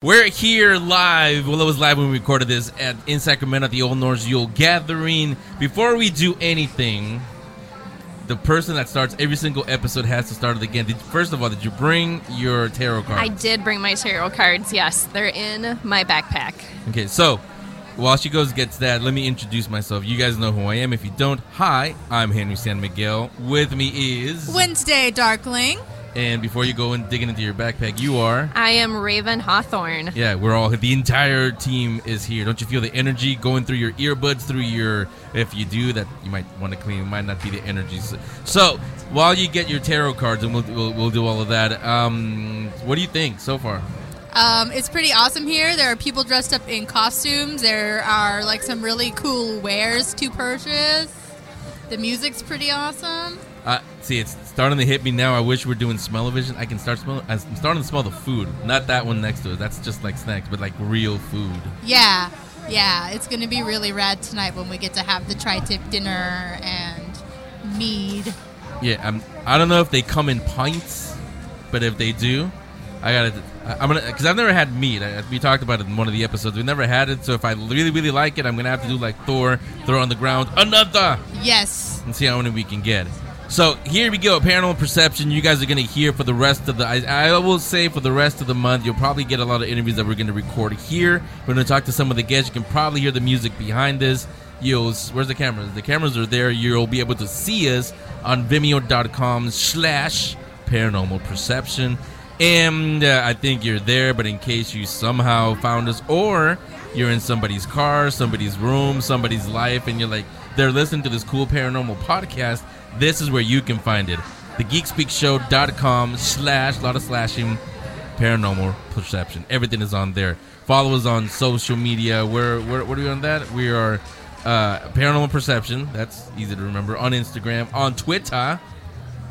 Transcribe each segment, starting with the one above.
We're here live. Well, it was live when we recorded this at in Sacramento at the Old Norse Yule Gathering. Before we do anything, the person that starts every single episode has to start it again. Did, first of all, did you bring your tarot cards? I did bring my tarot cards. Yes, they're in my backpack. Okay, so while she goes gets that, let me introduce myself. You guys know who I am. If you don't, hi, I'm Henry San Miguel. With me is Wednesday, Darkling. And before you go and digging into your backpack, you are. I am Raven Hawthorne. Yeah, we're all the entire team is here. Don't you feel the energy going through your earbuds, through your? If you do, that you might want to clean. It might not be the energy. So, so while you get your tarot cards, and we'll, we'll, we'll do all of that. Um, what do you think so far? Um, it's pretty awesome here. There are people dressed up in costumes. There are like some really cool wares to purchase. The music's pretty awesome. Uh, see, it's starting to hit me now. I wish we are doing smell-o-vision. I can start smelling. I'm starting to smell the food. Not that one next to it. That's just like snacks, but like real food. Yeah, yeah. It's gonna be really rad tonight when we get to have the tri-tip dinner and mead. Yeah, I'm. I don't know if they come in pints, but if they do, I gotta. I'm gonna because I've never had meat. I, we talked about it in one of the episodes. We never had it, so if I really, really like it, I'm gonna have to do like Thor, throw on the ground another. Yes. And see how many we can get. So here we go, paranormal perception. You guys are going to hear for the rest of the. I, I, will say for the rest of the month, you'll probably get a lot of interviews that we're going to record here. We're going to talk to some of the guests. You can probably hear the music behind this. You'll where's the cameras? The cameras are there. You'll be able to see us on Vimeo.com/slash Paranormal Perception. And uh, I think you're there, but in case you somehow found us, or you're in somebody's car, somebody's room, somebody's life, and you're like, they're listening to this cool paranormal podcast this is where you can find it. TheGeekSpeakShow.com slash, a lot of slashing, paranormal perception. Everything is on there. Follow us on social media. We're what are we on that? We are uh, Paranormal Perception. That's easy to remember. On Instagram. On Twitter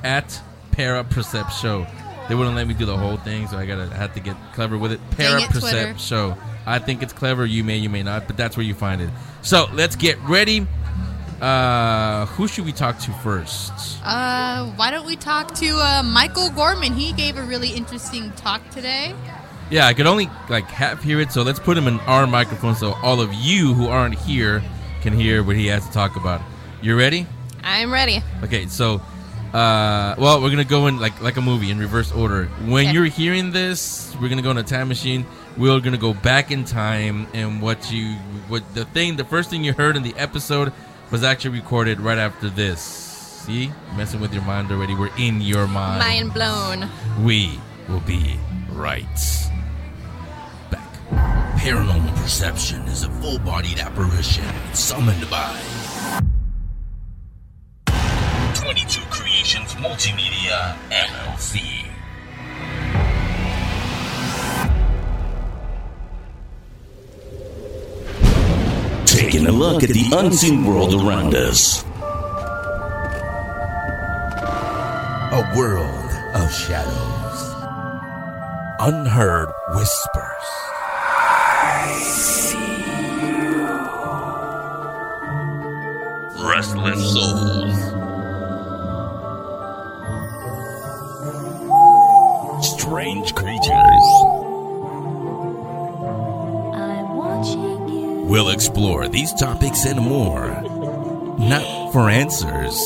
at Para Percept Show. They wouldn't let me do the whole thing, so I gotta have to get clever with it. Para Percept Show. I think it's clever. You may, you may not, but that's where you find it. So let's get ready uh, who should we talk to first? Uh, why don't we talk to uh, Michael Gorman? He gave a really interesting talk today. Yeah, I could only like half hear it, so let's put him in our microphone so all of you who aren't here can hear what he has to talk about. You ready? I'm ready. Okay, so uh, well, we're gonna go in like like a movie in reverse order. When okay. you're hearing this, we're gonna go in a time machine. We're gonna go back in time, and what you what the thing, the first thing you heard in the episode was actually recorded right after this. See? Messing with your mind already. We're in your mind. Mind blown. We will be right back. Paranormal perception is a full bodied apparition summoned by 22 Creations Multimedia LLC. Look at the unseen world around us. A world of shadows, unheard whispers. I see you. Restless souls. We'll explore these topics and more. Not for answers.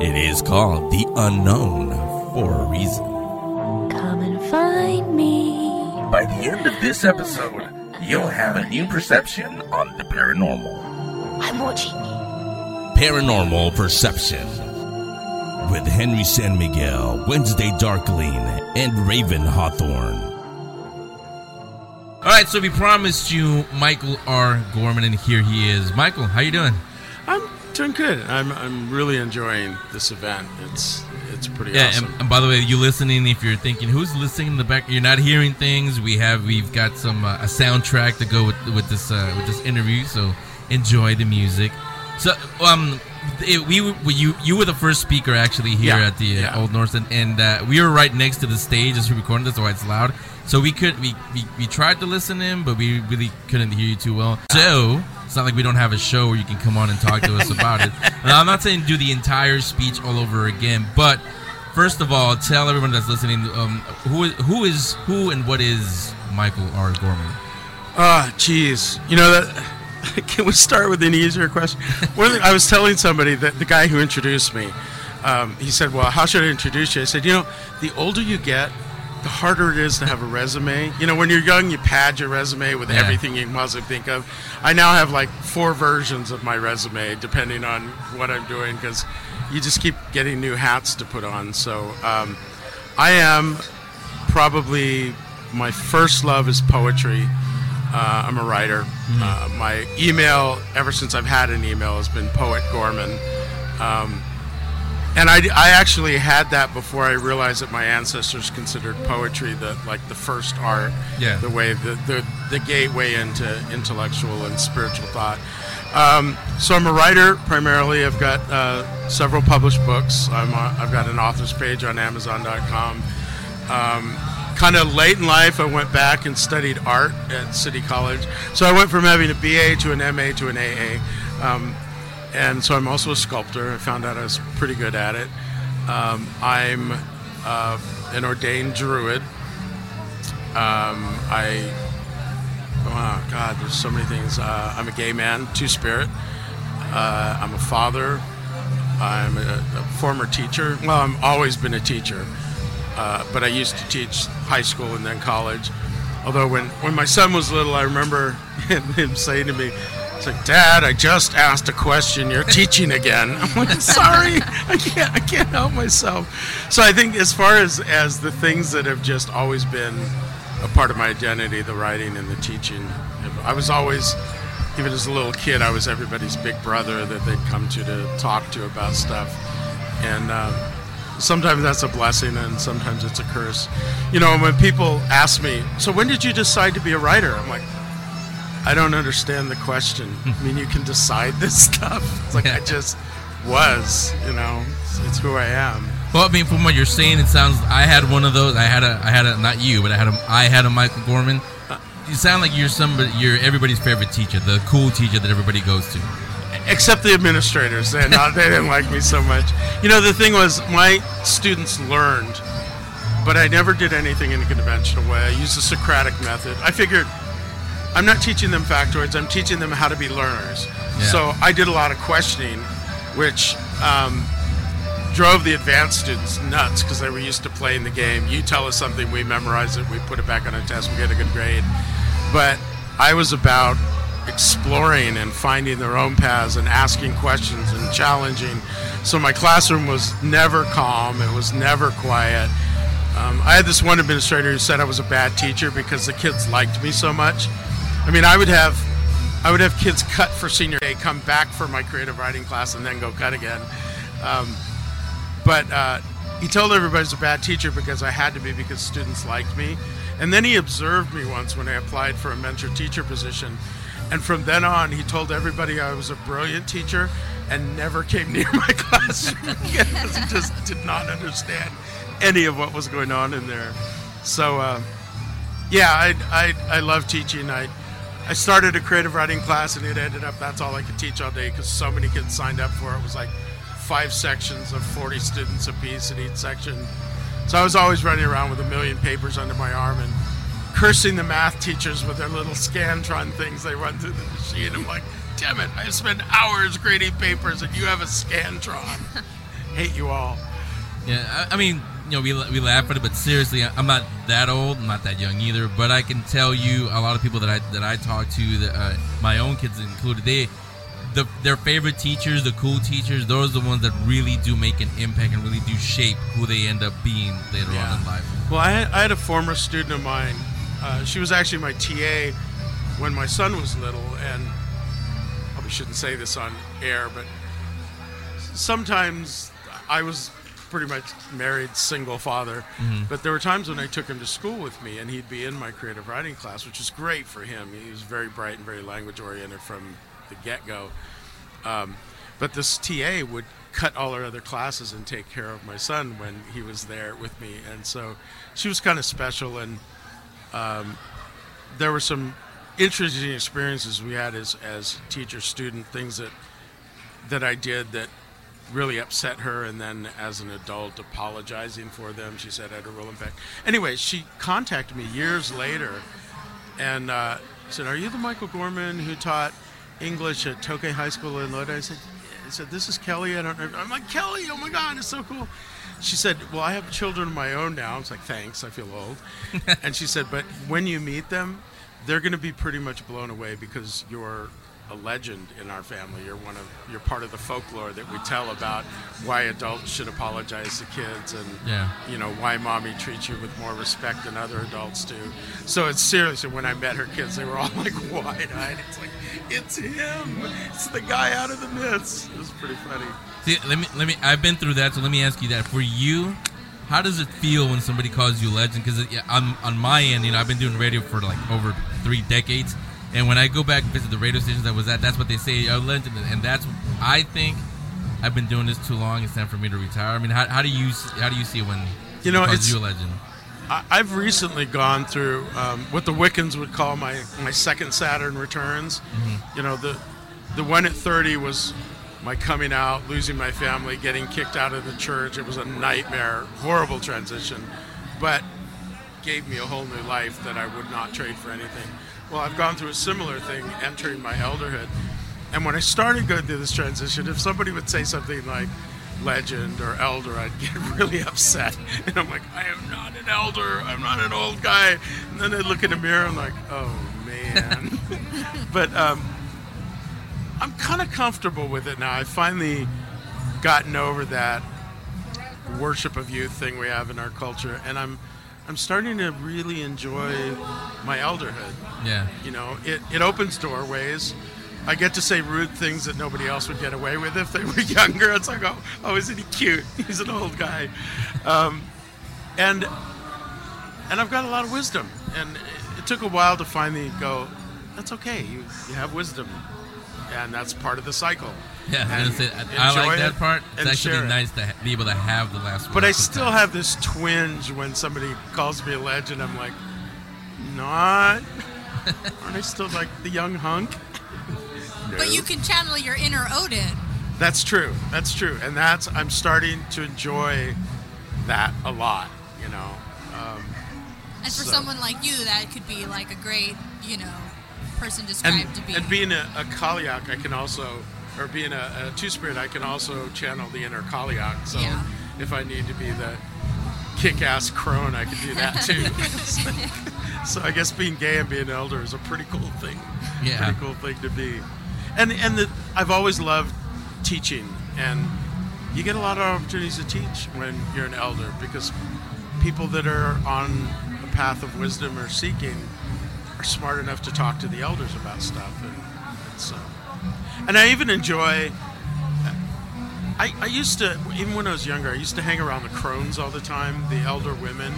It is called the unknown for a reason. Come and find me. By the end of this episode, you'll have a new perception on the paranormal. I'm watching Paranormal Perception with Henry San Miguel, Wednesday Darkling, and Raven Hawthorne. All right, so we promised you Michael R. Gorman, and here he is. Michael, how you doing? I'm doing good. I'm I'm really enjoying this event. It's it's pretty yeah, awesome. And, and by the way, you listening? If you're thinking who's listening in the back, you're not hearing things. We have we've got some uh, a soundtrack to go with with this uh, with this interview. So enjoy the music. So um, it, we you you were the first speaker actually here yeah, at the uh, yeah. Old Norse, and, and uh, we were right next to the stage as we recorded. this, why it's loud. So we could we, we, we tried to listen in, but we really couldn't hear you too well. So it's not like we don't have a show where you can come on and talk to us about it. And I'm not saying do the entire speech all over again, but first of all, tell everyone that's listening um, who is who is who and what is Michael R. Gorman. Ah, jeez. You know that. Can we start with an easier question? One the, I was telling somebody that the guy who introduced me, um, he said, "Well, how should I introduce you?" I said, "You know, the older you get, the harder it is to have a resume. You know, when you're young, you pad your resume with Yeah. everything you can possibly think of. I now have like four versions of my resume, depending on what I'm doing, because you just keep getting new hats to put on. So, um, I am probably my first love is poetry. Uh, I'm a writer. Uh, my email, ever since I've had an email, has been Poet Gorman. Um, and I, I actually had that before I realized that my ancestors considered poetry the like the first art, Yeah. the way the, the the gateway into intellectual and spiritual thought. Um, so I'm a writer primarily. I've got uh, several published books. I'm uh, I've got an author's page on Amazon.com. Um, kind of late in life, I went back and studied art at City College. So I went from having a BA to an MA to an AA. Um, and so I'm also a sculptor. I found out I was pretty good at it. Um, I'm uh, an ordained druid. Um, I, oh God, there's so many things. Uh, I'm a gay man, two spirit. Uh, I'm a father. I'm a, a former teacher. Well, I've always been a teacher, uh, but I used to teach high school and then college. Although when, when my son was little, I remember him saying to me, "It's like, Dad, I just asked a question. You're teaching again." I'm like, "Sorry, I can't. I can't help myself." So I think as far as as the things that have just always been a part of my identity, the writing and the teaching, I was always even as a little kid, I was everybody's big brother that they'd come to to talk to about stuff. And um, sometimes that's a blessing and sometimes it's a curse. You know, when people ask me, so when did you decide to be a writer? I'm like, I don't understand the question. I mean, you can decide this stuff. It's like I just was, you know, it's, it's who I am. Well, I mean, from what you're saying, it sounds. I had one of those. I had a. I had a. Not you, but I had a. I had a Michael Gorman. Uh, you sound like you're somebody. You're everybody's favorite teacher, the cool teacher that everybody goes to. Except the administrators. They not they didn't like me so much. You know, the thing was, my students learned, but I never did anything in a conventional way. I used the Socratic method. I figured I'm not teaching them factoids. I'm teaching them how to be learners. Yeah. So I did a lot of questioning, which um, drove the advanced students nuts because they were used to playing the game. You tell us something, we memorize it, we put it back on a test, we get a good grade. But I was about exploring and finding their own paths and asking questions and challenging. So my classroom was never calm, it was never quiet. Um, I had this one administrator who said I was a bad teacher because the kids liked me so much. I mean, I would have I would have kids cut for senior day, come back for my creative writing class, and then go cut again. Um, but uh, he told everybody I was a bad teacher because I had to be because students liked me. And then he observed me once when I applied for a mentor teacher position. And from then on, he told everybody I was a brilliant teacher and never came near my classroom because he just did not understand any of what was going on in there. So, uh, yeah, I, I, I love teaching. I, I started a creative writing class and it ended up that's all I could teach all day because so many kids signed up for it. It was like five sections of 40 students apiece in each section. So I was always running around with a million papers under my arm and cursing the math teachers with their little Scantron things they run through the machine. I'm like, damn it, I spend hours grading papers and you have a Scantron. Hate you all. Yeah, I, I mean, you know, we, we laugh at it, but seriously, I'm not that old, I'm not that young either. But I can tell you, a lot of people that I that I talk to, that, uh, my own kids included, they the their favorite teachers, the cool teachers, those are the ones that really do make an impact and really do shape who they end up being later Yeah. on in life. Well, I had, I had a former student of mine. Uh, she was actually my TA when my son was little, and probably shouldn't say this on air, but sometimes I was pretty much married, single father. But there were times when I took him to school with me, and he'd be in my creative writing class, which was great for him. He was very bright and very language oriented from the get go. Um, but this TA would cut all our other classes and take care of my son when he was there with me, and so she was kind of special. And um, there were some interesting experiences we had as as teacher student things that that I did that really upset her, and then as an adult apologizing for them, she said I had a real impact. Anyway, she contacted me years later, and uh, said, "Are you the Michael Gorman who taught English at Tokay High School in Lodi?" I said, "I said this is Kelly. I don't know." I'm like, "Kelly, oh my God, it's so cool." She said, "Well, I have children of my own now." I was like, "Thanks, I feel old." and she said, "But when you meet them, they're going to be pretty much blown away because you're a legend in our family. You're one of you're part of the folklore that we tell about why adults should apologize to kids and Yeah. you know why mommy treats you with more respect than other adults do. So it's serious. And when I met her kids, they were all like wide-eyed. It's like it's him. It's the guy out of the myths. It was pretty funny. See, let me let me. I've been through that, so let me ask you that. For you, how does it feel when somebody calls you a legend? Because yeah, on on my end, you know, I've been doing radio for like over three decades, and when I go back and visit the radio stations I was at, that's what they say, a legend, and that's I think I've been doing this too long. It's time for me to retire. I mean, how, how do you how do you see it when You know, it's- you a legend? I've recently gone through um, what the Wiccans would call my, my second Saturn returns. You know, the the one at 30 was my coming out, losing my family, getting kicked out of the church. It was a nightmare, horrible transition, but gave me a whole new life that I would not trade for anything. Well, I've gone through a similar thing entering my elderhood. And when I started going through this transition, if somebody would say something like legend or elder, I'd get really upset. And I'm like, I am not an elder. I'm not an old guy. And then I'd look in the mirror. I'm like, oh man. but um, I'm kind of comfortable with it now. I've finally gotten over that worship of youth thing we have in our culture, and I'm I'm starting to really enjoy my elderhood. Yeah, You know, it, it opens doorways. I get to say rude things that nobody else would get away with if they were younger. It's like, oh, oh isn't he cute? He's an old guy. Um, and and I've got a lot of wisdom. And it, it took a while to finally go, that's okay. You, you have wisdom. And that's part of the cycle. yeah. I, And say, I, I enjoy like that it part. It's actually nice to be able to have the last word. But I still sometimes. have this twinge when somebody calls me a legend. I'm like, not. Aren't I still like the young hunk? But you can channel your inner Odin. That's true. That's true, and that's I'm starting to enjoy that a lot. You know, um, And for So- someone like you, that could be like a great, you know, person and described to be. and being a, a Cailleach, I can also, or being a, a two spirit, I can also channel the inner Cailleach. So Yeah. if I need to be the kick-ass crone, I can do that too. so I guess being gay and being elder is a pretty cool thing. Yeah. pretty cool thing to be. And and the, I've always loved teaching, and you get a lot of opportunities to teach when you're an elder because people that are on a path of wisdom or seeking are smart enough to talk to the elders about stuff, and, and so. Uh, and I even enjoy. I, I used to, even when I was younger, I used to hang around the crones all the time, the elder women,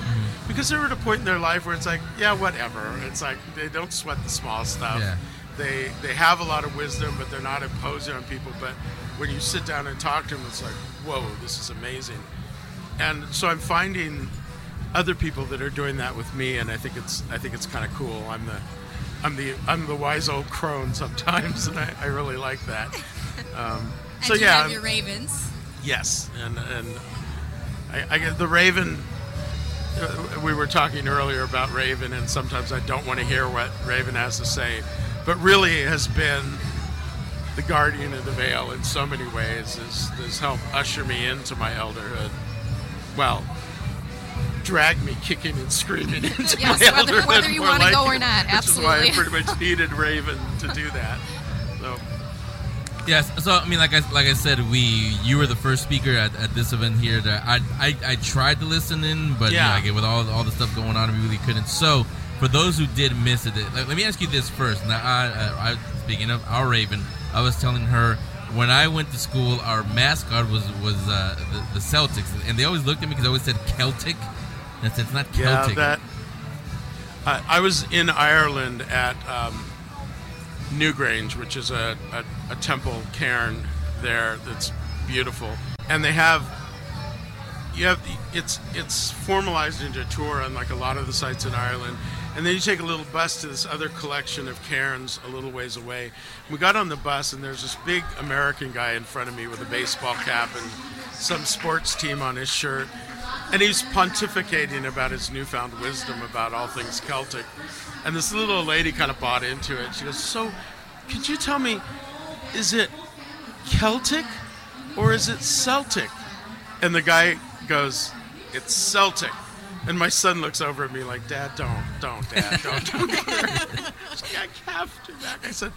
because they were at a point in their life where it's like, yeah, whatever. It's like they don't sweat the small stuff. Yeah. They they have a lot of wisdom, but they're not imposing on people. But when you sit down and talk to them, it's like, whoa, this is amazing. And so I'm finding other people that are doing that with me, and I think it's I think it's kind of cool. I'm the I'm the I'm the wise old crone sometimes, and I, I really like that. Um, and so you yeah, your ravens. Yes, and and I, I get the Raven. uh, We were talking earlier about Raven, and sometimes I don't want to hear what Raven has to say, but really has been the guardian of the veil in so many ways. Has, has helped usher me into my elderhood. Well, drag me kicking and screaming into Yes, my whether- elderhood. whether you wanna go or it, not, Which is why I pretty much needed Raven to do that. So. Yes. So I mean, like I like I said, we you were the first speaker at, at this event here. That I, I I tried to listen in, but yeah, Yeah. like with all all the stuff going on, we really couldn't. So for those who did miss it, let, let me ask you this first. Now, I, I, I speaking of our Raven, I was telling her when I went to school, our mascot was was uh, the, the Celtics, and they always looked at me because I always said Celtic. Said, it's not Celtic. Yeah, that. I, I was in Ireland at um, Newgrange, which is a, a, a temple cairn there that's beautiful, and they have. You have it's it's formalized into a tour on like a lot of the sites in Ireland, And then you take a little bus to this other collection of cairns a little ways away. We got on the bus, and there's this big American guy in front of me with a baseball cap and some sports team on his shirt. And he's pontificating about his newfound wisdom about all things Celtic. And this little lady kind of bought into it. She goes, So, could you tell me, is it Celtic or is it Celtic? And the guy goes, It's Celtic. And my son looks over at me like, Dad, don't, don't, Dad, don't, don't. She's like, I have to, Mac. I said,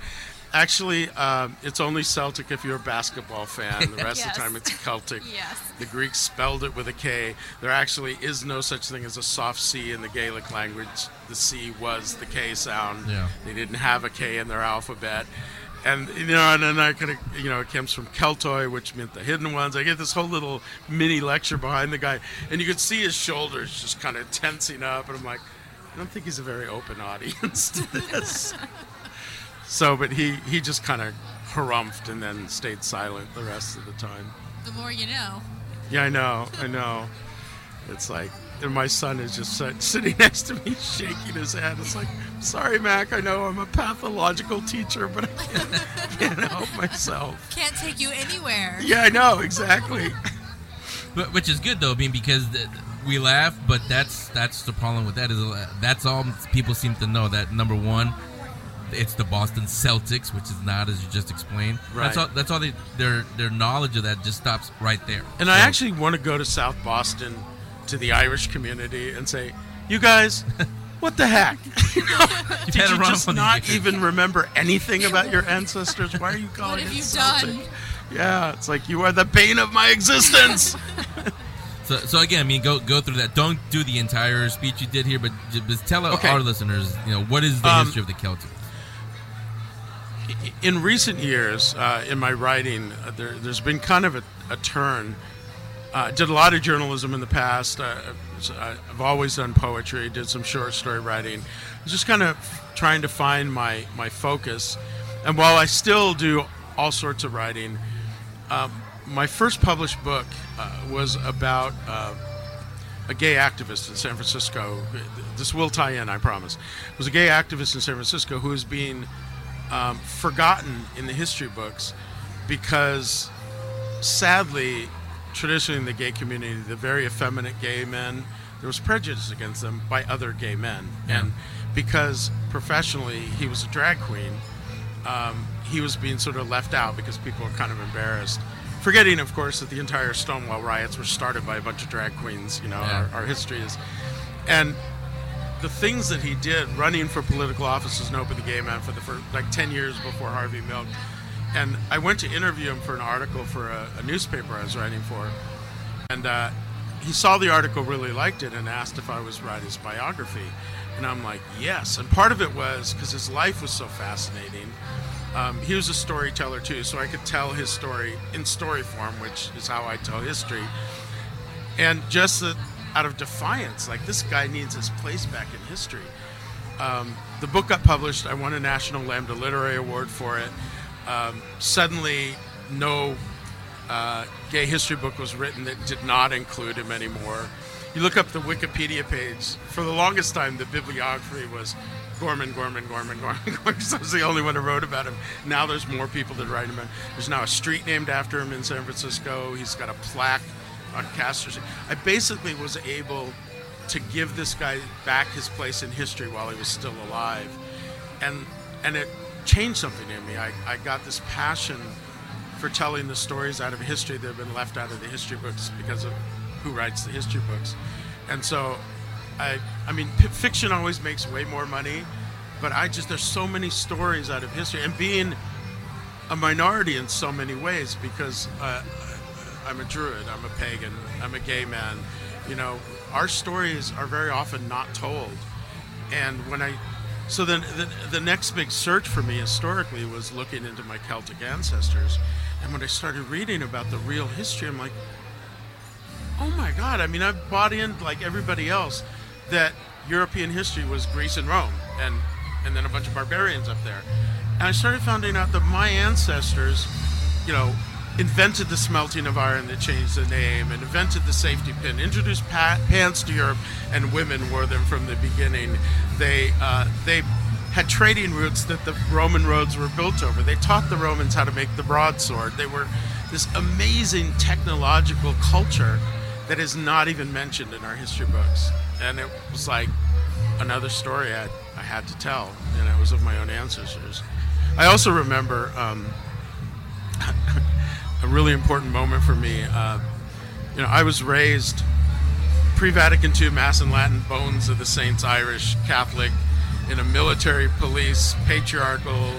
Actually, um, it's only Celtic if you're a basketball fan. The rest of the time, it's Celtic. Yes. The Greeks spelled it with a K. There actually is no such thing as a soft C in the Gaelic language. The C was the K sound. Yeah. They didn't have a K in their alphabet. And you know, and then I could have, you know, it comes from Keltoi, which meant the hidden ones. I get this whole little mini lecture behind the guy, and you could see his shoulders just kind of tensing up, and I'm like, I don't think he's a very open audience to this. So, but he he just kind of harumphed and then stayed silent the rest of the time. The more you know. Yeah, I know, I know. It's like, and my son is just sitting next to me, shaking his head. It's like, sorry, Mac. I know I'm a pathological teacher, but I can't, can't help myself. Can't take you anywhere. Yeah, I know exactly. But, which is good though, I mean, because th- we laugh, but that's that's the problem with that is uh, that's all people seem to know. That number one, it's the Boston Celtics, which is not as you just explained. Right. That's all. That's all they their their knowledge of that just stops right there. And I actually want to go to South Boston to the Irish community and say, you guys, what the heck? Did you just not even remember anything about your ancestors? Why are you calling what have it you Celtic? done? Yeah, it's like you are the bane of my existence. So, so again, I mean, go go through that. Don't do the entire speech you did here, but just tell Okay. our listeners, you know, what is the Um, history of the Celtic? In recent years, uh, in my writing, uh, there, there's been kind of a, a turn. Uh, did a lot of journalism in the past. Uh, I- I've always done poetry. Did some short story writing. I was just kind of trying to find my my focus. And while I still do all sorts of writing, um, my first published book uh, was about uh, a gay activist in San Francisco. This will tie in, I promise. It was a gay activist in San Francisco who is being um, forgotten in the history books because sadly, traditionally in the gay community, the very effeminate gay men, there was prejudice against them by other gay men. And because professionally he was a drag queen, um, he was being sort of left out because people were kind of embarrassed. Forgetting, of course, that the entire Stonewall riots were started by a bunch of drag queens. You know, Yeah. our, our history is. And the things that he did, running for political office as an openly gay man for the first like ten years before Harvey Milk, and I went to interview him for an article for a, a newspaper I was writing for, and uh, he saw the article, really liked it, and asked if I was writing his biography, and I'm like, yes. And part of it was because his life was so fascinating. Um, he was a storyteller too, so I could tell his story in story form, which is how I tell history and just that out of defiance, like this guy needs his place back in history. Um, the book got published. I won a National Lambda Literary Award for it. Um, suddenly, no uh, gay history book was written that did not include him anymore. You look up the Wikipedia page. For the longest time, the bibliography was Gorman, Gorman, Gorman, Gorman, Gorman, I was the only one who wrote about him. Now there's more people that write about him. There's now a street named after him in San Francisco. He's got a plaque on Castro Street. I basically was able to give this guy back his place in history while he was still alive, and and it changed something in me. I, I got this passion for telling the stories out of history that have been left out of the history books because of who writes the history books, and so I I mean p- fiction always makes way more money, but I just there's so many stories out of history and being a minority in so many ways because uh, I'm a druid, I'm a pagan, I'm a gay man. You know, our stories are very often not told. And when I, so then the, the next big search for me historically was looking into my Celtic ancestors. And when I started reading about the real history, I'm like, oh my God. I mean, I've bought in like everybody else that European history was Greece and Rome and, and then a bunch of barbarians up there. And I started finding out that my ancestors, you know, invented the smelting of iron that changed the name, and invented the safety pin, introduced pa- pants to Europe, and women wore them from the beginning. They uh, they had trading routes that the Roman roads were built over. They taught the Romans how to make the broadsword. They were this amazing technological culture that is not even mentioned in our history books. And it was like another story I, I had to tell, and it was of my own ancestors. I also remember um, a really important moment for me. Uh, you know, I was raised pre-Vatican II Mass and Latin bones of the Saints Irish Catholic in a military police patriarchal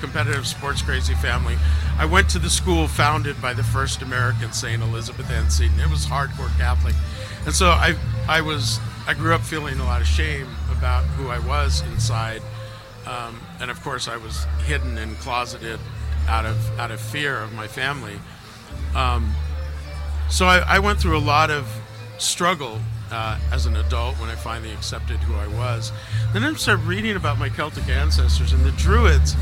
competitive sports crazy family. I went to the school founded by the first American Saint Elizabeth Ann Seton. It was hardcore Catholic, and so I I was I grew up feeling a lot of shame about who I was inside, um, and of course I was hidden and closeted out of out of fear of my family. Um, so I, I went through a lot of struggle uh, as an adult when I finally accepted who I was. Then I started reading about my Celtic ancestors and the Druids.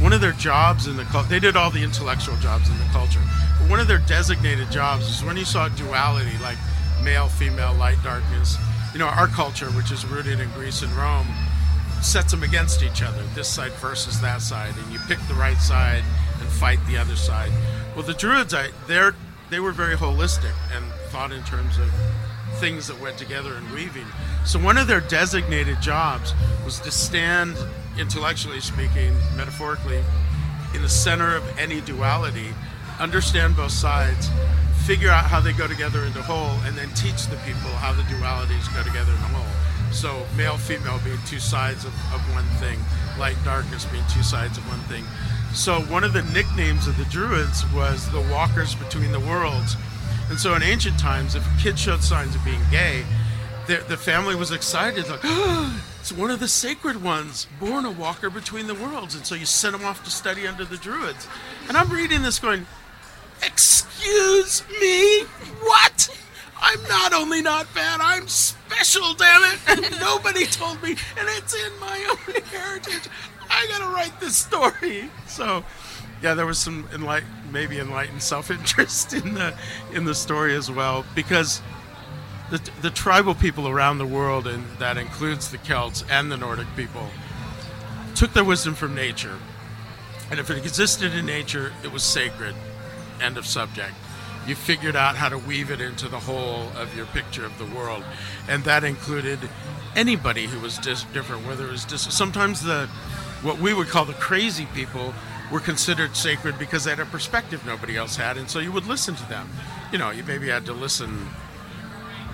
One of their jobs in the culture, they did all the intellectual jobs in the culture, but one of their designated jobs is when you saw duality, like male, female, light, darkness. You know, our culture, which is rooted in Greece and Rome, sets them against each other, this side versus that side, and you pick the right side and fight the other side. Well, the Druids, I, they're they were very holistic and thought in terms of things that went together and weaving. So one of their designated jobs was to stand, intellectually speaking, metaphorically, in the center of any duality, understand both sides, figure out how they go together into whole, and then teach the people how the dualities go together in whole. So male, female being two sides of, of one thing, light, darkness being two sides of one thing. So one of the nicknames of the Druids was the walkers between the worlds. And so in ancient times, if a kid showed signs of being gay, the, the family was excited, like, oh, it's one of the sacred ones, born a walker between the worlds. And so you sent him off to study under the Druids. And I'm reading this going, excuse me, what? I'm not only not bad, I'm special, damn it! And nobody told me, and it's in my own heritage. I gotta write this story. So, yeah, there was some enlight, maybe enlightened self-interest in the in the story as well, because the the tribal people around the world, and that includes the Celts and the Nordic people, took their wisdom from nature, and if it existed in nature, it was sacred. End of subject you figured out how to weave it into the whole of your picture of the world, and that included anybody who was dis- different. Whether it was dis- sometimes the what we would call the crazy people were considered sacred because they had a perspective nobody else had, and so you would listen to them. You know, you maybe had to listen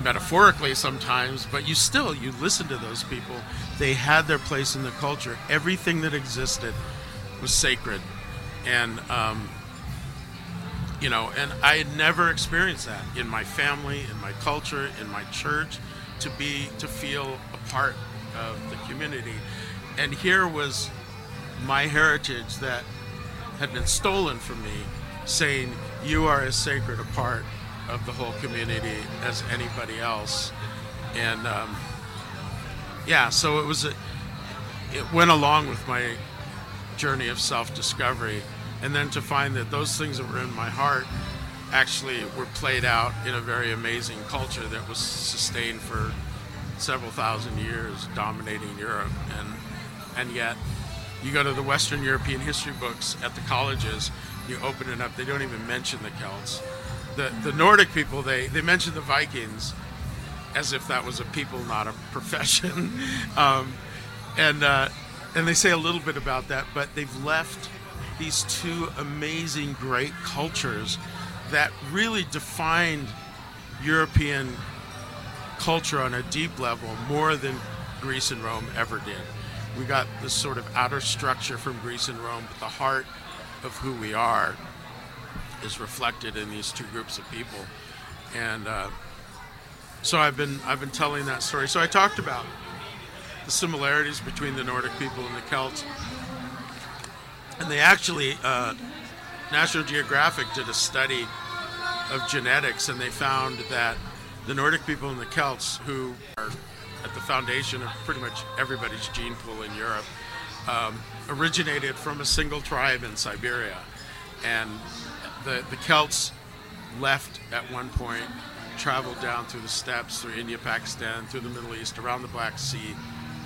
metaphorically sometimes, but you still you listen to those people. They had their place in the culture. Everything that existed was sacred, and um, you know and i had never experienced that in my family in my culture in my church to be to feel a part of the community and here was my heritage that had been stolen from me saying you are as sacred a part of the whole community as anybody else. And um, yeah so it was a, it went along with my journey of self-discovery. And then to find that those things that were in my heart actually were played out in a very amazing culture that was sustained for several thousand years dominating Europe. And and yet you go to the Western European history books at the colleges you open it up they don't even mention the Celts the the Nordic people they they mention the Vikings as if that was a people not a profession um, and uh, and they say a little bit about that but they've left these two amazing, great cultures that really defined European culture on a deep level more than Greece and Rome ever did. We got this sort of outer structure from Greece and Rome, but the heart of who we are is reflected in these two groups of people. And uh, so I've been I've been telling that story. So I talked about the similarities between the Nordic people and the Celts and they actually, uh, National Geographic did a study of genetics, and they found that the Nordic people and the Celts, who foundation of pretty much everybody's gene pool in Europe, um, originated from a single tribe in Siberia. And the the Celts left at one point, traveled down through the steppes, through India, Pakistan, through the Middle East, around the Black Sea,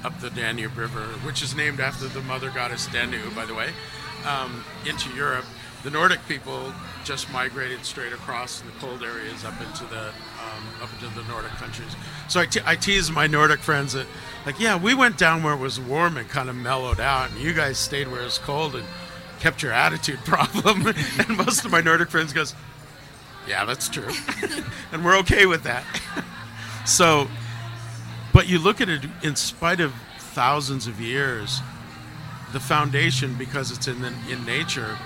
up the Danube River, which is named after the mother goddess Danu, by the way, um, into Europe. The Nordic people just migrated straight across in the cold areas up into the um, up into the Nordic countries. So I, te- I tease my Nordic friends that, like, yeah, we went down where it was warm and kind of mellowed out, and you guys stayed where it's cold and kept your attitude problem. and most of my Nordic friends goes, yeah, that's true, and we're okay with that. so, but you look at it in spite of thousands of years, the foundation because it's in the, in nature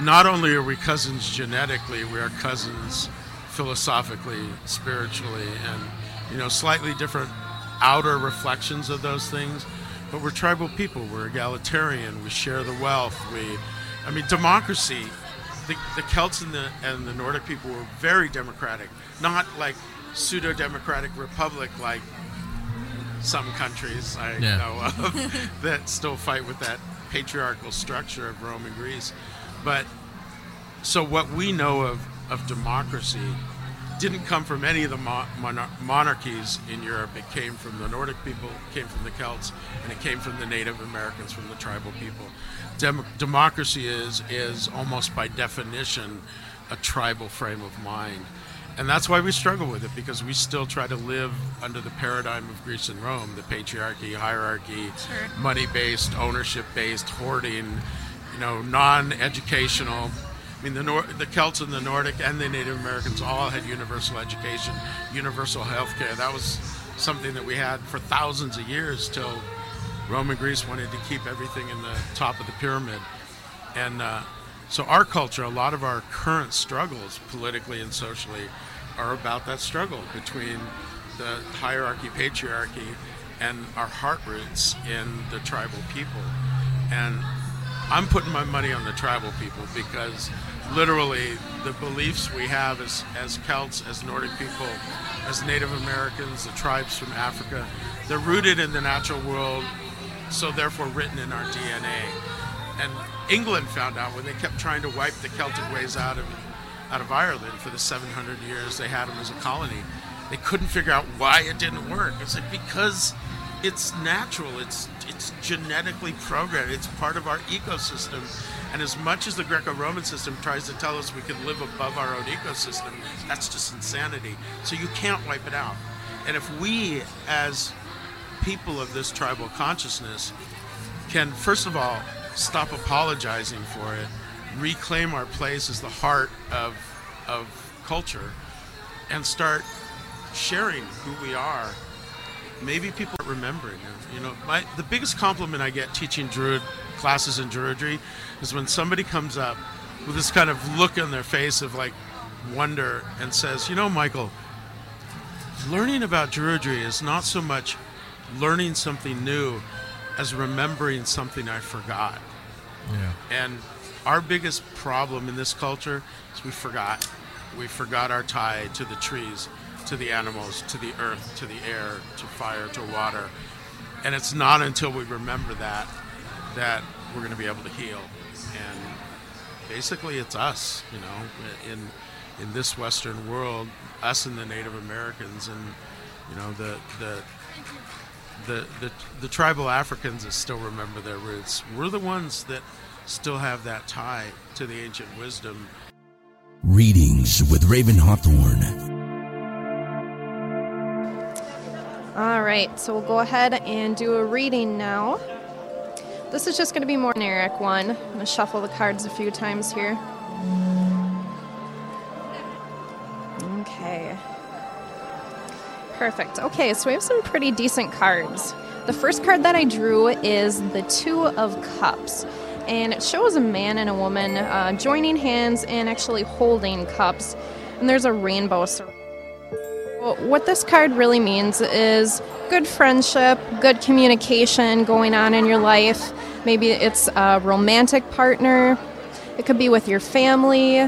not only are we cousins genetically, we are cousins philosophically, spiritually, and you know, slightly different outer reflections of those things. But we're tribal people. We're egalitarian. We share the wealth. We, I mean, democracy. The, the Celts and the and the Nordic people were very democratic, not like pseudo-democratic republic like some countries I Yeah. know of that still fight with that patriarchal structure of Rome and Greece. But so what we know of, of democracy didn't come from any of the mo- monarchies in Europe. It came from the Nordic people, it came from the Celts, and it came from the Native Americans, from the tribal people. Dem- democracy is is almost by definition a tribal frame of mind. And that's why we struggle with it because we still try to live under the paradigm of Greece and Rome, the patriarchy, hierarchy, Sure. money-based, ownership-based, hoarding, you know, non-educational. I mean, the Nor- the Celts and the Nordic and the Native Americans all had universal education, universal health care. That was something that we had for thousands of years till Rome and Greece wanted to keep everything in the top of the pyramid. And uh, so, our culture, a lot of our current struggles, politically and socially, are about that struggle between the hierarchy, patriarchy, and our heart roots in the tribal people. And I'm putting my money on the tribal people because literally the beliefs we have as, as Celts, as Nordic people, as Native Americans, the tribes from Africa, they're rooted in the natural world, so therefore written in our DNA. And England found out when they kept trying to wipe the Celtic ways out of out of Ireland for the 700 years they had them as a colony. They couldn't figure out why it didn't work. It's like because it's natural. It's it's genetically programmed. It's part of our ecosystem. And as much as the Greco-Roman system tries to tell us we can live above our own ecosystem, that's just insanity. So you can't wipe it out. And if we, as people of this tribal consciousness, can first of all stop apologizing for it, reclaim our place as the heart of of culture, and start sharing who we are. Maybe people aren't remembering it. You know, my the biggest compliment I get teaching Druid classes in Druidry is when somebody comes up with this kind of look on their face of like wonder and says, "You know, Michael, learning about Druidry is not so much learning something new as remembering something I forgot." Yeah. And our biggest problem in this culture is we forgot. We forgot our tie to the trees, to the animals, to the earth, to the air, to fire, to water. And it's not until we remember that that we're going to be able to heal. And basically, it's us, you know, in in this Western world, us and the Native Americans, and you know the the the, the, the tribal Africans that still remember their roots. We're the ones that still have that tie to the ancient wisdom. Readings with Raven Hawthorne. All right, so we'll go ahead and do a reading now. This is just going to be more generic one. I'm going to shuffle the cards a few times here. Okay. Perfect. Okay, so we have some pretty decent cards. The first card that I drew is the Two of Cups, and it shows a man and a woman uh, joining hands and actually holding cups, and there's a rainbow sur- well, what this card really means is good friendship, good communication going on in your life. Maybe it's a romantic partner, it could be with your family.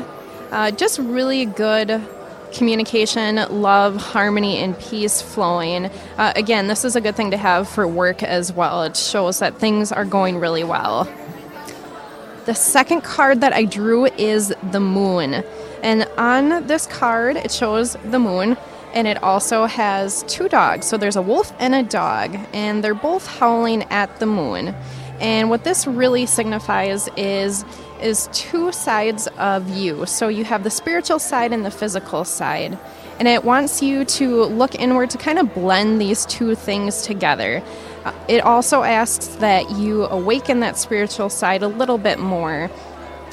Uh, just really good communication, love, harmony, and peace flowing. Uh, again, this is a good thing to have for work as well. It shows that things are going really well. The second card that I drew is the moon. And on this card, it shows the moon, and it also has two dogs. So there's a wolf and a dog, and they're both howling at the moon. And what this really signifies is is two sides of you. So you have the spiritual side and the physical side. And it wants you to look inward to kind of blend these two things together. Uh, It also asks that you awaken that spiritual side a little bit more.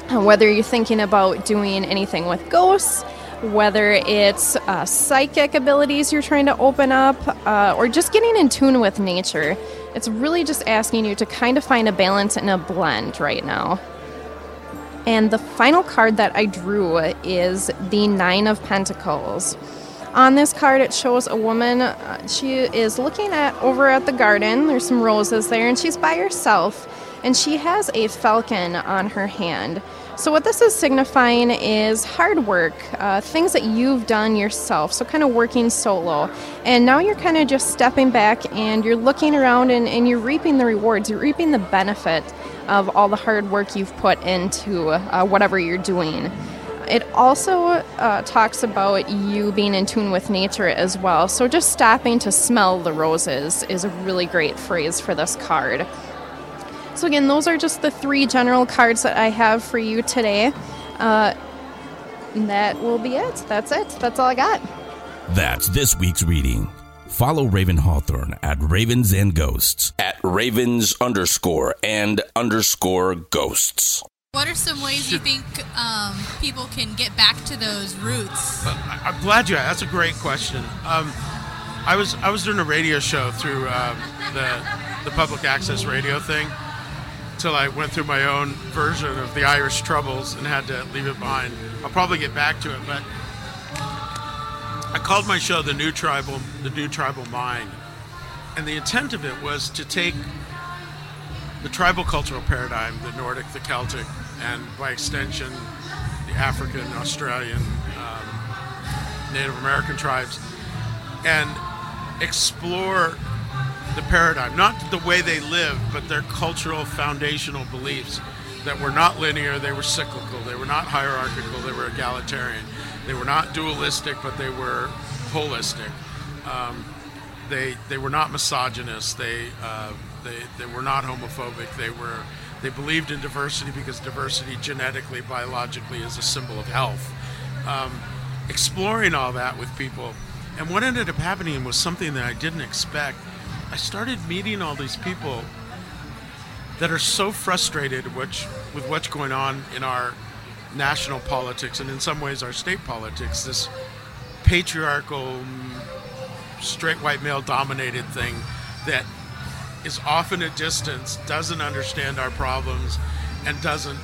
Whether you're thinking about doing anything with ghosts, whether it's uh, psychic abilities you're trying to open up, uh, or just getting in tune with nature, it's really just asking you to kind of find a balance and a blend right now. And the final card that I drew is the Nine of Pentacles. On this card, it shows a woman. Uh, she is looking at over at the garden. There's some roses there, and she's by herself. And she has a falcon on her hand. So, what this is signifying is hard work, uh, things that you've done yourself. So, kind of working solo. And now you're kind of just stepping back and you're looking around and, and you're reaping the rewards. You're reaping the benefit of all the hard work you've put into uh, whatever you're doing. It also uh, talks about you being in tune with nature as well. So just stopping to smell the roses is a really great phrase for this card. So, again, those are just the three general cards that I have for you today. Uh, and that will be it. That's it. That's all I got. That's this week's reading. Follow Raven Hawthorne at Ravens and Ghosts at Ravens underscore and underscore ghosts. What are some ways you think um, people can get back to those roots? I- I'm glad you asked. That's a great question. Um, I was I was doing a radio show through um, the the public access radio thing till I went through my own version of the Irish Troubles and had to leave it behind. I'll probably get back to it, but I called my show the New Tribal the New Tribal Mind, and the intent of it was to take the tribal cultural paradigm, the Nordic, the Celtic, and by extension, the African, Australian, um, Native American tribes, and explore the paradigm, not the way they live, but their cultural foundational beliefs that were not linear, they were cyclical, they were not hierarchical, they were egalitarian, they were not dualistic, but they were holistic. Um, they they were not misogynist. They uh, they they were not homophobic. They were they believed in diversity because diversity genetically, biologically, is a symbol of health. Um, exploring all that with people, and what ended up happening was something that I didn't expect. I started meeting all these people that are so frustrated which, with what's going on in our national politics and in some ways our state politics. This patriarchal mm, straight white male dominated thing that is often at distance, doesn't understand our problems, and doesn't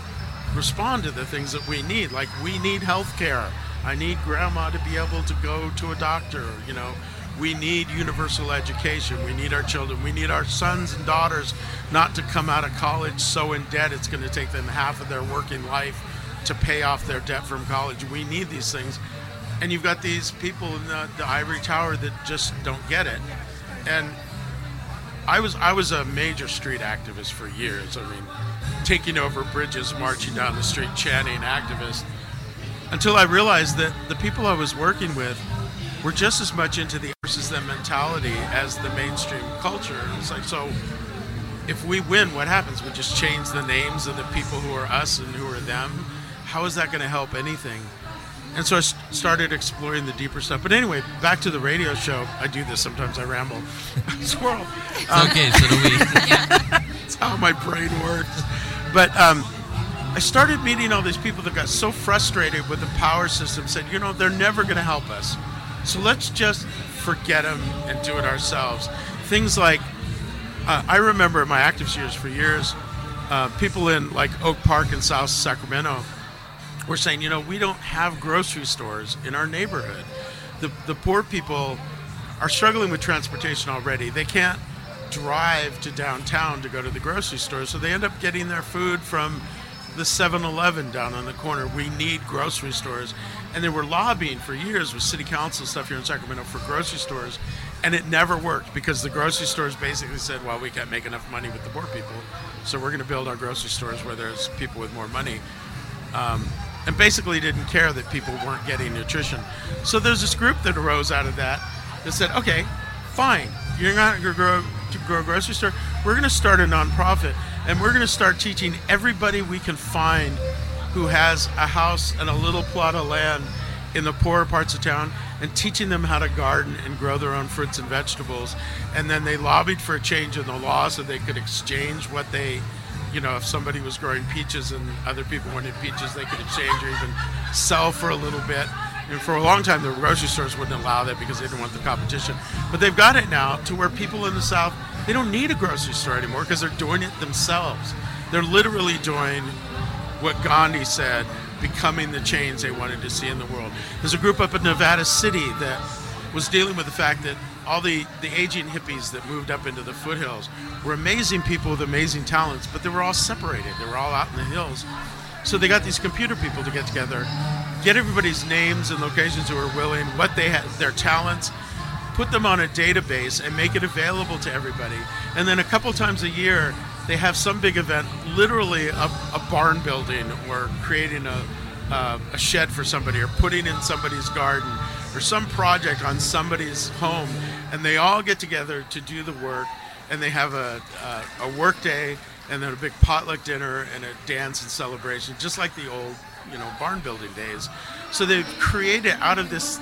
respond to the things that we need. Like we need health care. I need grandma to be able to go to a doctor, you know. We need universal education. We need our children. We need our sons and daughters not to come out of college so in debt it's going to take them half of their working life to pay off their debt from college. We need these things and you've got these people in the, the ivory tower that just don't get it and i was i was a major street activist for years i mean taking over bridges marching down the street chanting activist until i realized that the people i was working with were just as much into the versus them mentality as the mainstream culture it's like so if we win what happens we just change the names of the people who are us and who are them how is that going to help anything and so I started exploring the deeper stuff. But anyway, back to the radio show. I do this sometimes. I ramble. Squirrel. It's okay, so do we. That's how my brain works. But um, I started meeting all these people that got so frustrated with the power system. Said, you know, they're never going to help us. So let's just forget them and do it ourselves. Things like uh, I remember in my active years for years, uh, people in like Oak Park in South Sacramento were saying, you know, we don't have grocery stores in our neighborhood. The, the poor people are struggling with transportation already. They can't drive to downtown to go to the grocery store, so they end up getting their food from the 7 Eleven down on the corner. We need grocery stores. And they were lobbying for years with city council stuff here in Sacramento for grocery stores, and it never worked because the grocery stores basically said, well, we can't make enough money with the poor people. So we're going to build our grocery stores where there's people with more money. Um, and basically didn't care that people weren't getting nutrition. So there's this group that arose out of that that said, okay, fine, you're not going to grow, to grow a grocery store. We're going to start a nonprofit and we're going to start teaching everybody we can find who has a house and a little plot of land in the poorer parts of town and teaching them how to garden and grow their own fruits and vegetables. And then they lobbied for a change in the law so they could exchange what they, you know, if somebody was growing peaches and other people wanted peaches, they could exchange or even sell for a little bit. And for a long time, the grocery stores wouldn't allow that because they didn't want the competition. But they've got it now to where people in the South, they don't need a grocery store anymore because they're doing it themselves. They're literally doing what Gandhi said, becoming the change they wanted to see in the world. There's a group up in Nevada City that was dealing with the fact that all the, the aging hippies that moved up into the foothills were amazing people with amazing talents, but they were all separated. They were all out in the hills. So they got these computer people to get together, get everybody's names and locations who are willing, what they had, their talents, put them on a database and make it available to everybody. And then a couple times a year, they have some big event, literally a, a barn building or creating a, uh, a shed for somebody or putting in somebody's garden or some project on somebody's home. And they all get together to do the work and they have a, a, a work day and then a big potluck dinner and a dance and celebration, just like the old, you know, barn building days. So they've created out of this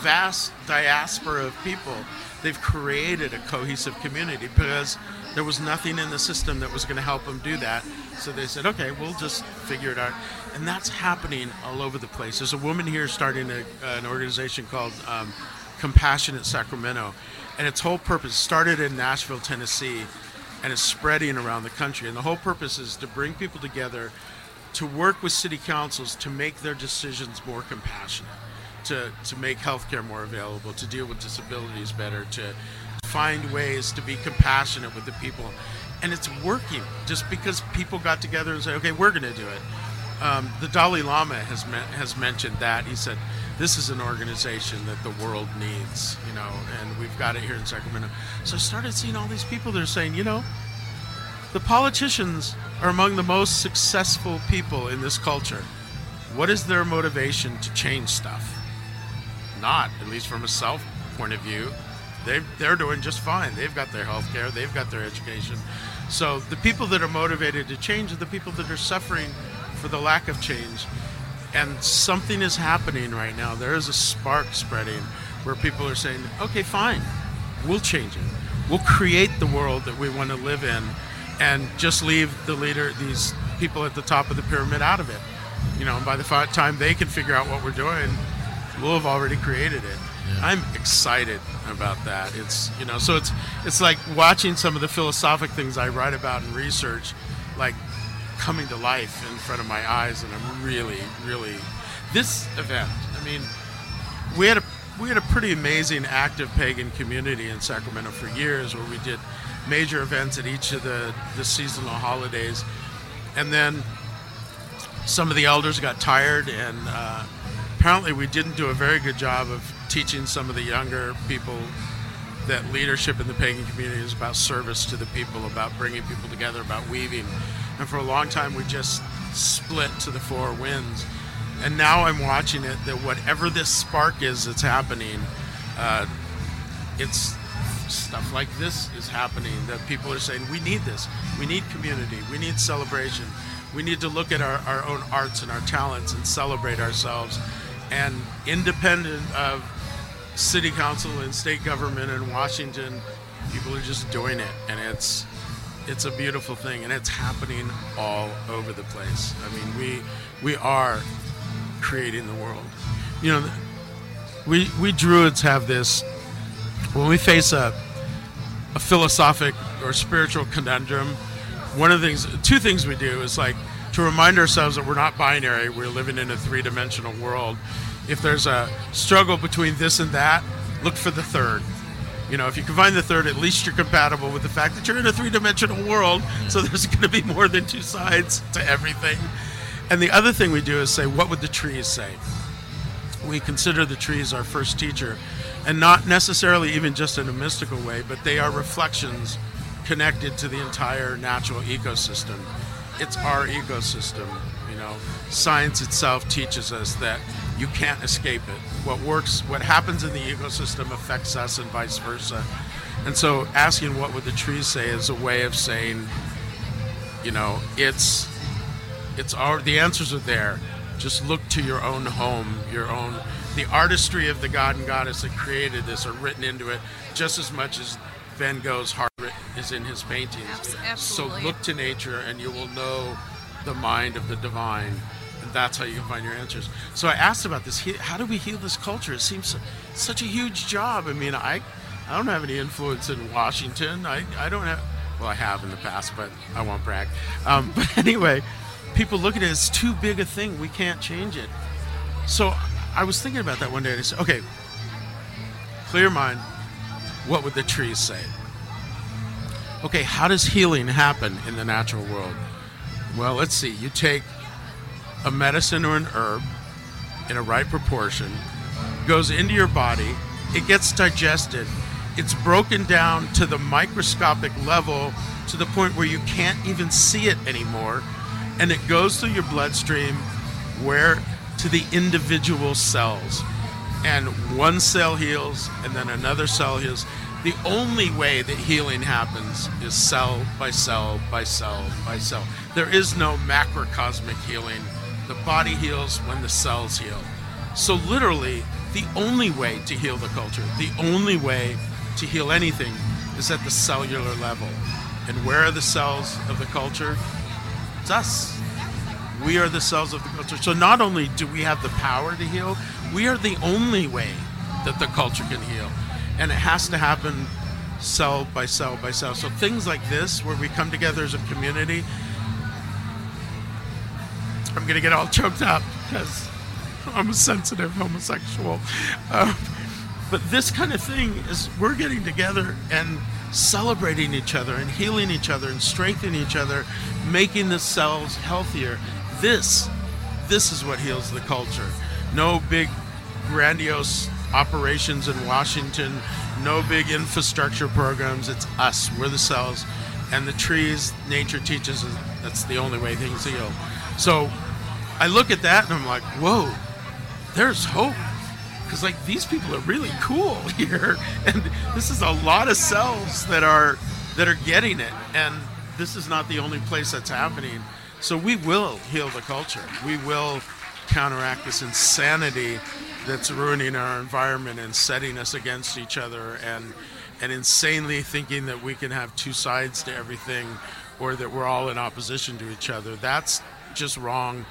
vast diaspora of people, they've created a cohesive community because there was nothing in the system that was going to help them do that. So they said, okay, we'll just figure it out. And that's happening all over the place. There's a woman here starting a, an organization called um, Compassionate Sacramento. And its whole purpose started in Nashville, Tennessee, and is spreading around the country. And the whole purpose is to bring people together to work with city councils to make their decisions more compassionate, to, to make healthcare more available, to deal with disabilities better, to find ways to be compassionate with the people. And it's working just because people got together and said, okay, we're going to do it. Um, the Dalai Lama has me- has mentioned that. He said, this is an organization that the world needs, you know, and we've got it here in Sacramento. So I started seeing all these people that are saying, you know, the politicians are among the most successful people in this culture. What is their motivation to change stuff? Not, at least from a self point of view. They they're doing just fine. They've got their health care, they've got their education. So the people that are motivated to change are the people that are suffering for the lack of change. And something is happening right now. There is a spark spreading where people are saying, okay, fine, we'll change it. We'll create the world that we want to live in and just leave the leader, these people at the top of the pyramid out of it. You know, and by the time they can figure out what we're doing, we'll have already created it. I'm excited about that. It's you know, so it's it's like watching some of the philosophic things I write about and research, like coming to life in front of my eyes, and I'm really, really this event. I mean, we had a we had a pretty amazing active pagan community in Sacramento for years, where we did major events at each of the the seasonal holidays, and then some of the elders got tired, and uh, apparently we didn't do a very good job of teaching some of the younger people that leadership in the pagan community is about service to the people, about bringing people together, about weaving. And for a long time, we just split to the four winds. And now I'm watching it that whatever this spark is that's happening, uh, it's stuff like this is happening that people are saying, we need this. We need community. We need celebration. We need to look at our, our own arts and our talents and celebrate ourselves. And independent of city council and state government in Washington, people are just doing it. And it's it's a beautiful thing and it's happening all over the place. I mean, we we are creating the world. You know, we we druids have this when we face a a philosophic or spiritual conundrum, one of the things two things we do is like to remind ourselves that we're not binary, we're living in a three-dimensional world. If there's a struggle between this and that, look for the third. You know, if you can find the third, at least you're compatible with the fact that you're in a three dimensional world. So there's going to be more than two sides to everything. And the other thing we do is say, what would the trees say? We consider the trees our first teacher, and not necessarily even just in a mystical way, but they are reflections connected to the entire natural ecosystem. It's our ecosystem. You know, science itself teaches us that you can't escape it. What works, what happens in the ecosystem affects us, and vice versa. And so, asking what would the trees say is a way of saying, you know, it's it's our the answers are there. Just look to your own home, your own the artistry of the god and goddess that created this are written into it just as much as Van Gogh's heart is in his paintings. Abs- So look to nature and you will know the mind of the divine. That's how you can find your answers. So I asked about this. How do we heal this culture? It seems such a huge job. I mean, I, I don't have any influence in Washington. I, I don't have, well, I have in the past, but I won't brag. Um, but anyway, people look at it as too big a thing. We can't change it. So I was thinking about that one day and I said, okay, clear mind. What would the trees say? Okay, how does healing happen in the natural world? Well, let's see. You take a medicine or an herb in a right proportion, goes into your body, it gets digested, it's broken down to the microscopic level to the point where you can't even see it anymore, and it goes through your bloodstream where to the individual cells. And one cell heals, and then another cell heals. The only way that healing happens is cell by cell by cell by cell. There is no macrocosmic healing. The body heals when the cells heal. So, literally, the only way to heal the culture, the only way to heal anything is at the cellular level. And where are the cells of the culture? It's us. We are the cells of the culture. So not only do we have the power to heal, we are the only way that the culture can heal. And it has to happen cell by cell by cell. So things like this, where we come together as a community, I'm going to get all choked up because I'm a sensitive homosexual. Um, but this kind of thing is we're getting together and celebrating each other and healing each other and strengthening each other, making the cells healthier. This, this is what heals the culture. No big grandiose operations in Washington, no big infrastructure programs. It's us. We're the cells. And the trees, nature teaches us that's the only way things heal. So I look at that and I'm like, whoa, there's hope. Because like these people are really cool here. And this is a lot of cells that are that are getting it. And this is not the only place that's happening. So we will heal the culture. We will counteract this insanity that's ruining our environment and setting us against each other and and insanely thinking that we can have two sides to everything or that we're all in opposition to each other. That's just wrong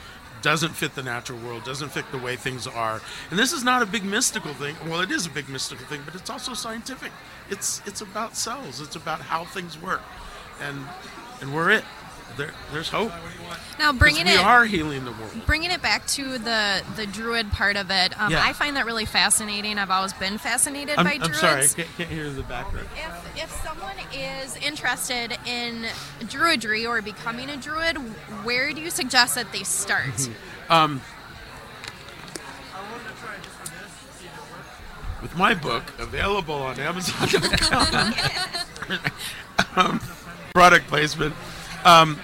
doesn't fit the natural world, doesn't fit the way things are. And this is not a big mystical thing. Well, it is a big mystical thing, but it's also scientific. It's it's about cells. It's about how things work, and and we're it. There, there's hope. Now bringing we it are healing the world. bringing it back to the the druid part of it, um, Yeah. I find that really fascinating. I've always been fascinated I'm, by I'm druids. sorry, I can't, can't hear the background. If, if someone is interested in druidry or becoming a druid, where do you suggest that they start? I wanted to try this with my book available on Amazon.com, um, product placement. Um,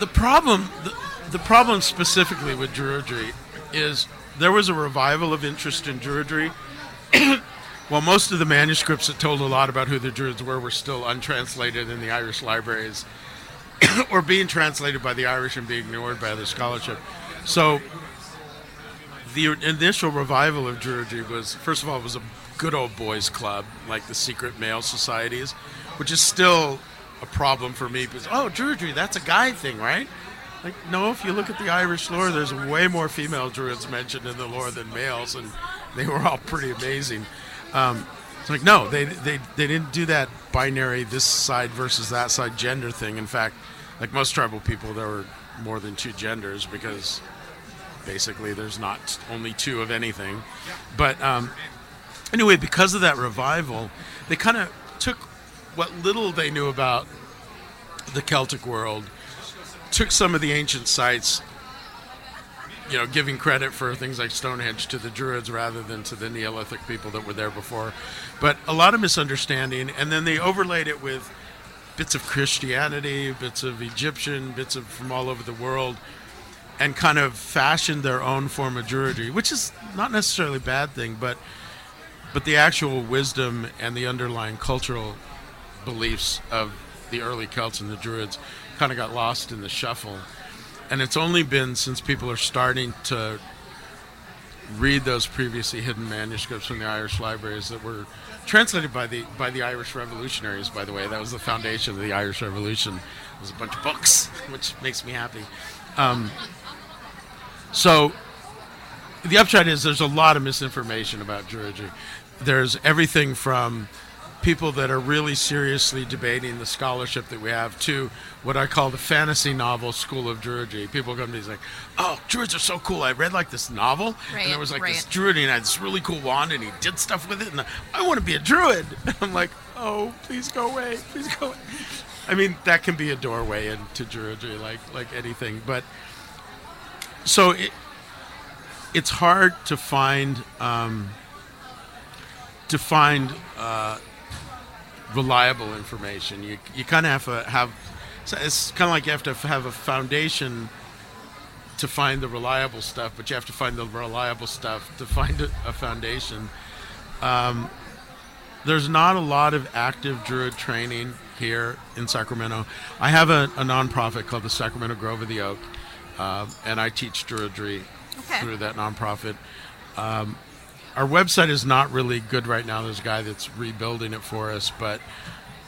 the problem, the, the problem specifically with Druidry is there was a revival of interest in Druidry. While most of the manuscripts that told a lot about who the Druids were were still untranslated in the Irish libraries, or being translated by the Irish and being ignored by other scholarship. So the initial revival of Druidry was, first of all, it was a good old boys club, like the secret male societies, which is still a problem for me because, oh, Druidry, that's a guy thing, right? Like, no, if you look at the Irish lore, there's way more female druids mentioned in the lore than males, and they were all pretty amazing. Um, it's like, no, they, they, they didn't do that binary, this side versus that side gender thing. In fact, like most tribal people, there were more than two genders because basically there's not only two of anything but um, anyway because of that revival they kind of took what little they knew about the celtic world took some of the ancient sites you know, giving credit for things like Stonehenge to the Druids rather than to the Neolithic people that were there before. But a lot of misunderstanding, and then they overlaid it with bits of Christianity, bits of Egyptian, bits of from all over the world, and kind of fashioned their own form of Druidry, which is not necessarily a bad thing, but but the actual wisdom and the underlying cultural beliefs of the early Celts and the Druids kind of got lost in the shuffle. And it's only been since people are starting to read those previously hidden manuscripts from the Irish libraries that were translated by the by the Irish revolutionaries. By the way, that was the foundation of the Irish Revolution. It was a bunch of books, which makes me happy. Um, so the upshot is there's a lot of misinformation about Druidry. There's everything from people that are really seriously debating the scholarship that we have to what I call the fantasy novel school of Druidry. People come to me and say, "Oh, Druids are so cool! I read like this novel, Right, and there was like this. Druid, and he had this really cool wand, and he did stuff with it, and I want to be a Druid." I'm like, "Oh, please go away! Please go away!" I mean, that can be a doorway into Druidry, like like anything, but so it, it's hard to find um, to find uh, reliable information. You you kind of have to have. so It's kind of like you have to have a foundation to find the reliable stuff, but you have to find the reliable stuff to find a, a foundation. Um, there's not a lot of active Druid training here in Sacramento. I have a, a nonprofit called the Sacramento Grove of the Oak, uh, and I teach Druidry Okay. through that nonprofit. Um, our website is not really good right now. There's a guy that's rebuilding it for us, but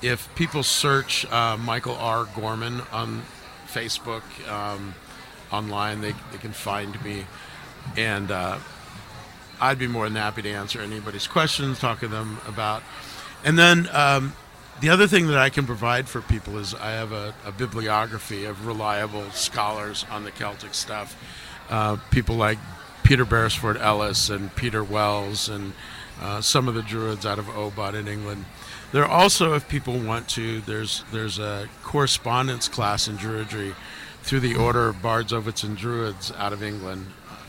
if people search uh, Michael R. Gorman on Facebook, um, online, they, they can find me. And uh, I'd be more than happy to answer anybody's questions, talk to them about. And then um, the other thing that I can provide for people is I have a, a bibliography of reliable scholars on the Celtic stuff. Uh, people like Peter Beresford Ellis and Peter Wells and uh, some of the Druids out of OBOD in England. There also, if people want to, there's there's a correspondence class in Druidry through the Order of Bards, Ovates, and Druids out of England,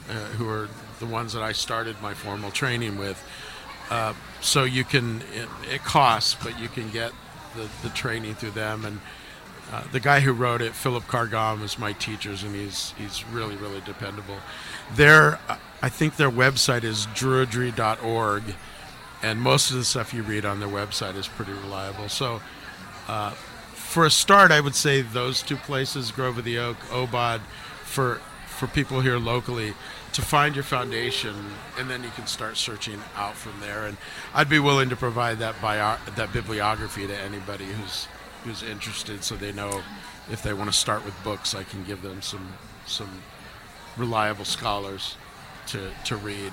uh, who are the ones that I started my formal training with. Uh, so you can, it, it costs, but you can get the, the training through them. And uh, the guy who wrote it, Philip Carr-Gomm, is my teachers, and he's he's really really dependable. Their, I think their website is druidry.org, and most of the stuff you read on their website is pretty reliable. So, uh, for a start, I would say those two places, Grove of the Oak, OBOD, for for people here locally to find your foundation, and then you can start searching out from there. And I'd be willing to provide that bio, that bibliography to anybody who's who's interested, so they know if they want to start with books, I can give them some some reliable scholars to to read.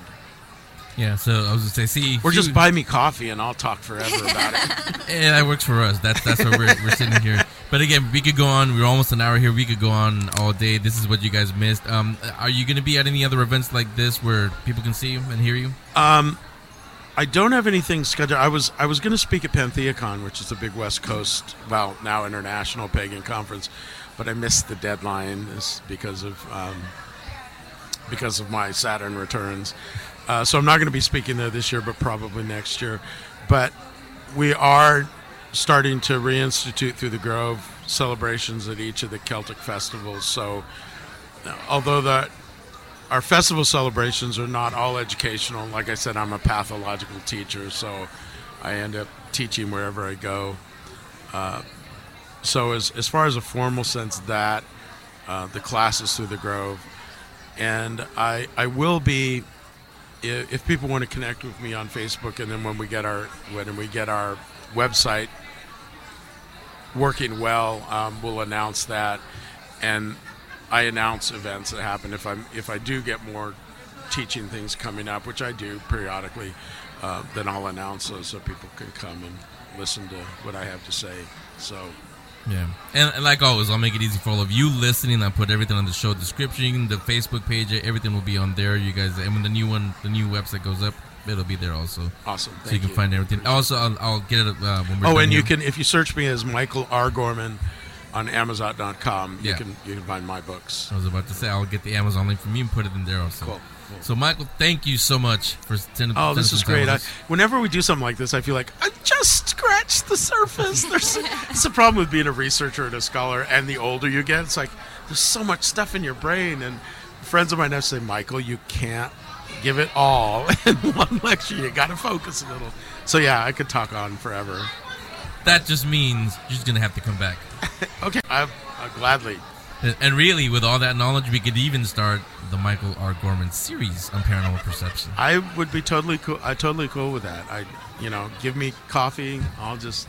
Yeah, so I was gonna say, see, Or just you- buy me coffee and I'll talk forever about it. Yeah, that works for us. That's that's why we're, we're sitting here. But again, we could go on. We're almost an hour here. We could go on all day. This is what you guys missed. Um, are you going to be at any other events like this where people can see you and hear you? I don't have anything scheduled. I was I was going to speak at PantheaCon, which is a big West Coast, well, now international pagan conference, but I missed the deadline because of um, because of my Saturn returns. Uh, so I'm not going to be speaking there this year, but probably next year. But we are starting to reinstitute through the Grove celebrations at each of the Celtic festivals. So although the our festival celebrations are not all educational. Like I said, I'm a pathological teacher, so I end up teaching wherever I go. Uh, so as as far as a formal sense, that uh, the classes through the Grove, and I I will be if, people want to connect with me on Facebook, and then when we get our when we get our website working well, um, we'll announce that, and I announce events that happen if I'm if I do get more teaching things coming up, which I do periodically. Uh, then I'll announce those so people can come and listen to what I have to say. So Yeah, and, and like always, I'll make it easy for all of you listening. I'll put everything on the show description, the Facebook page, everything will be on there. You guys, and when the new one, the new website goes up, it'll be there also. awesome! so you can find everything. Also, I'll, I'll get it uh, when we're Oh, and you can if you search me as Michael R. Gorman, on Amazon.com, Yeah. you can you can find my books. I was about to say I'll get the Amazon link from you and put it in there also. Cool. So Michael, thank you so much for sending. Oh, this is great! I, whenever we do something like this, I feel like I just scratched the surface. There's it's the problem with being a researcher and a scholar. And the older you get, it's like there's so much stuff in your brain. And friends of mine have say, Michael, you can't give it all in one lecture. You got to focus a little. So yeah, I could talk on forever. that just means you're just gonna have to come back. Okay, I, I gladly. And- And really, with all that knowledge, we could even start the Michael R. Gorman series on paranormal perception. I would be totally cool. I totally cool with that. I, you know, give me coffee. I'll just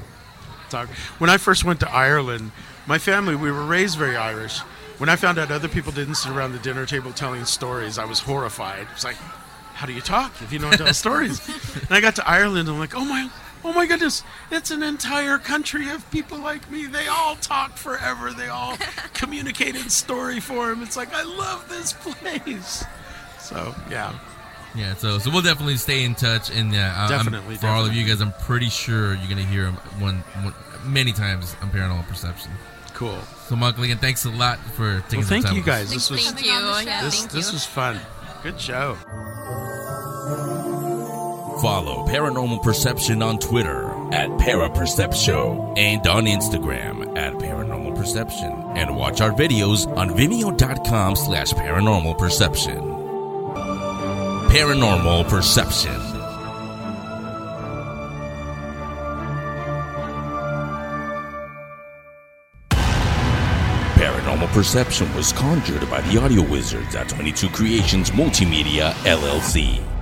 talk. When I first went to Ireland, my family we were raised very Irish. When I found out other people didn't sit around the dinner table telling stories, I was horrified. It's like, how do you talk if you don't tell stories? And I got to Ireland, and I'm like, oh my, oh my goodness, it's an entire country of people like me. They all talk forever. They all communicate in story form. It's like I love this place. So yeah. Yeah, so so we'll definitely stay in touch, and uh, I- I'm- Definitely, for all of you guys, I'm pretty sure you're gonna hear him one, one many times on paranormal perception. Cool. So Michael, again, thanks a lot for taking Well, some thank time you guys. This Thanks was for coming on the this Thank this was fun. Good show. Follow Paranormal Perception on Twitter at Paraperception and on Instagram at Paranormal Perception. And watch our videos on Vimeo.com slash Paranormal Perception. Paranormal Perception. Paranormal Perception was conjured by the audio wizards at 22 Creations Multimedia LLC.